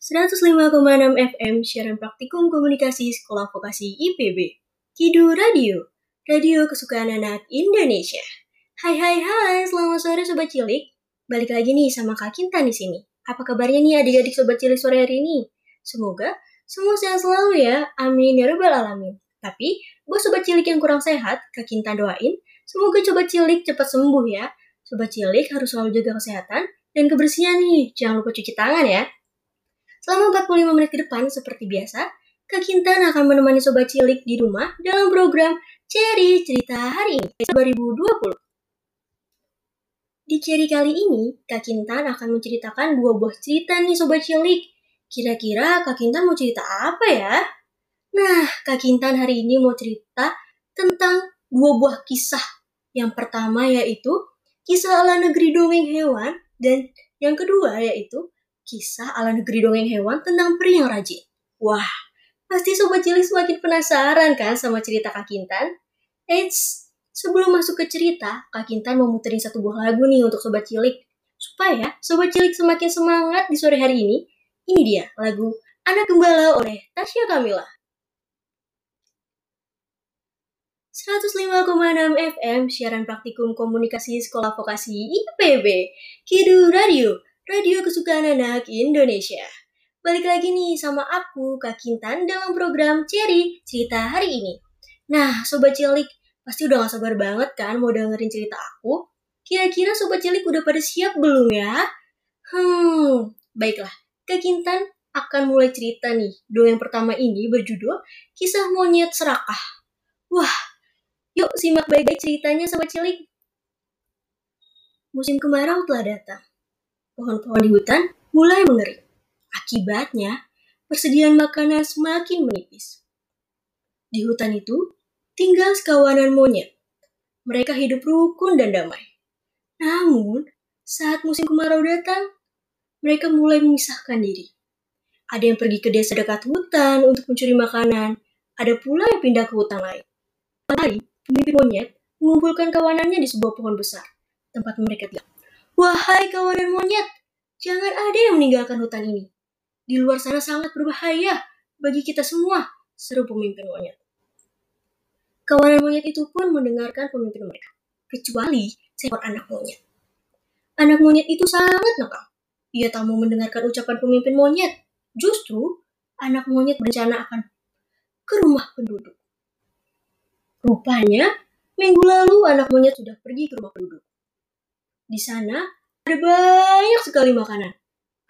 105,6 FM siaran praktikum komunikasi Sekolah Vokasi IPB. Kidu Radio, radio kesukaan anak Indonesia. Hai hai hai, selamat sore Sobat Cilik. Balik lagi nih sama Kak Kintan di sini. Apa kabarnya nih adik-adik Sobat Cilik sore hari ini? Semoga semua sehat selalu ya, amin ya rabbal alamin. Tapi, buat Sobat Cilik yang kurang sehat, Kak Kintan doain, semoga Sobat Cilik cepat sembuh ya. Sobat Cilik harus selalu jaga kesehatan dan kebersihan nih. Jangan lupa cuci tangan ya. Selama 45 menit ke depan, seperti biasa, Kak Kintan akan menemani Sobat Cilik di rumah dalam program Cherry Cerita Hari ini, 2020. Di Cherry kali ini, Kak Kintan akan menceritakan dua buah cerita nih Sobat Cilik. Kira-kira Kak Kintan mau cerita apa ya? Nah, Kak Kintan hari ini mau cerita tentang dua buah kisah. Yang pertama yaitu kisah ala negeri dongeng hewan dan yang kedua yaitu kisah ala negeri dongeng hewan tentang peri yang rajin. Wah, pasti Sobat Cilik semakin penasaran kan sama cerita Kak Kintan? Eits, sebelum masuk ke cerita, Kak Kintan mau muterin satu buah lagu nih untuk Sobat Cilik. Supaya Sobat Cilik semakin semangat di sore hari ini, ini dia lagu Anak Gembala oleh Tasya Kamila. 105,6 FM siaran praktikum komunikasi sekolah vokasi IPB Kidu Radio radio kesukaan anak Indonesia. Balik lagi nih sama aku, Kak Kintan, dalam program Cherry Cerita hari ini. Nah, Sobat Cilik, pasti udah gak sabar banget kan mau dengerin cerita aku? Kira-kira Sobat Cilik udah pada siap belum ya? Hmm, baiklah. Kak Kintan akan mulai cerita nih. Dongeng pertama ini berjudul Kisah Monyet Serakah. Wah, yuk simak baik-baik ceritanya Sobat Cilik. Musim kemarau telah datang pohon-pohon di hutan mulai mengering. Akibatnya, persediaan makanan semakin menipis. Di hutan itu, tinggal sekawanan monyet. Mereka hidup rukun dan damai. Namun, saat musim kemarau datang, mereka mulai memisahkan diri. Ada yang pergi ke desa dekat hutan untuk mencuri makanan, ada pula yang pindah ke hutan lain. Kali, pemimpin monyet mengumpulkan kawanannya di sebuah pohon besar, tempat mereka tinggal. Wahai kawanan monyet, jangan ada yang meninggalkan hutan ini. Di luar sana sangat berbahaya bagi kita semua, seru pemimpin monyet. Kawanan monyet itu pun mendengarkan pemimpin mereka, kecuali seekor anak monyet. Anak monyet itu sangat nakal. Ia tak mau mendengarkan ucapan pemimpin monyet. Justru, anak monyet berencana akan ke rumah penduduk. Rupanya, minggu lalu anak monyet sudah pergi ke rumah penduduk. Di sana ada banyak sekali makanan.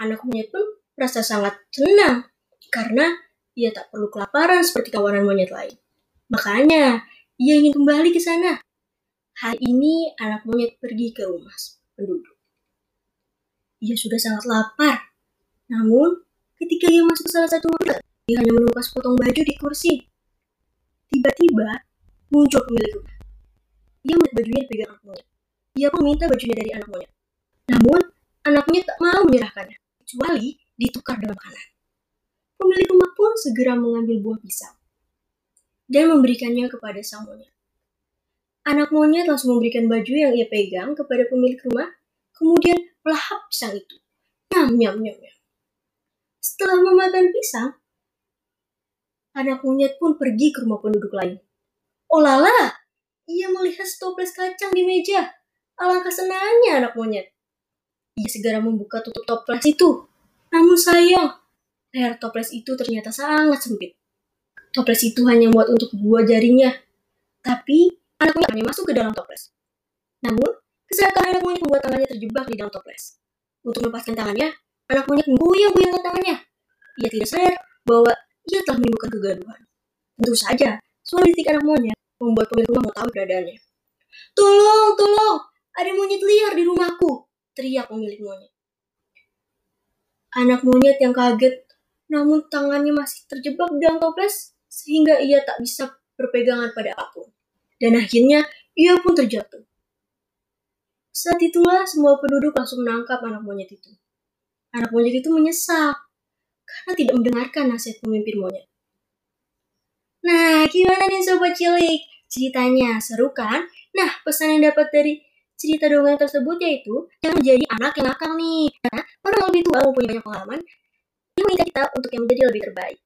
Anak monyet pun merasa sangat senang karena ia tak perlu kelaparan seperti kawanan monyet lain. Makanya, ia ingin kembali ke sana. Hari ini anak monyet pergi ke rumah penduduk. Ia sudah sangat lapar. Namun, ketika ia masuk ke salah satu rumah, ia hanya menemukan sepotong baju di kursi. Tiba-tiba, muncul pemilik rumah. Ia melihat bajunya dipegang anak monyet. Ia pun meminta bajunya dari anak monyet. Namun, anak monyet tak mau menyerahkannya, kecuali ditukar dengan makanan. Pemilik rumah pun segera mengambil buah pisang dan memberikannya kepada sang monyet. Anak monyet langsung memberikan baju yang ia pegang kepada pemilik rumah, kemudian melahap pisang itu. Nyam, nyam, nyam, nyam. Setelah memakan pisang, anak monyet pun pergi ke rumah penduduk lain. Oh lala, ia melihat stoples kacang di meja. Alangkah senangnya anak monyet. Ia segera membuka tutup toples itu. Namun sayang, leher toples itu ternyata sangat sempit. Toples itu hanya muat untuk dua jarinya. Tapi, anak monyet hanya masuk ke dalam toples. Namun, kesalahan anak monyet membuat tangannya terjebak di dalam toples. Untuk melepaskan tangannya, anak monyet menggoyang-goyangkan tangannya. Ia tidak sadar bahwa ia telah menimbulkan kegaduhan. Tentu saja, suara titik anak monyet membuat pemilik rumah mau tahu keberadaannya. Tolong, tolong, ada monyet liar di rumahku, teriak pemilik monyet. Anak monyet yang kaget, namun tangannya masih terjebak dalam toples sehingga ia tak bisa berpegangan pada apa pun. Dan akhirnya ia pun terjatuh. Saat itulah semua penduduk langsung menangkap anak monyet itu. Anak monyet itu menyesal karena tidak mendengarkan nasihat pemimpin monyet. Nah, gimana nih Sobat Cilik? Ceritanya seru kan? Nah, pesan yang dapat dari cerita dongeng tersebut yaitu jangan menjadi anak yang nakal nih. Karena orang lebih tua mempunyai banyak pengalaman, yang mengingat kita untuk yang menjadi lebih terbaik.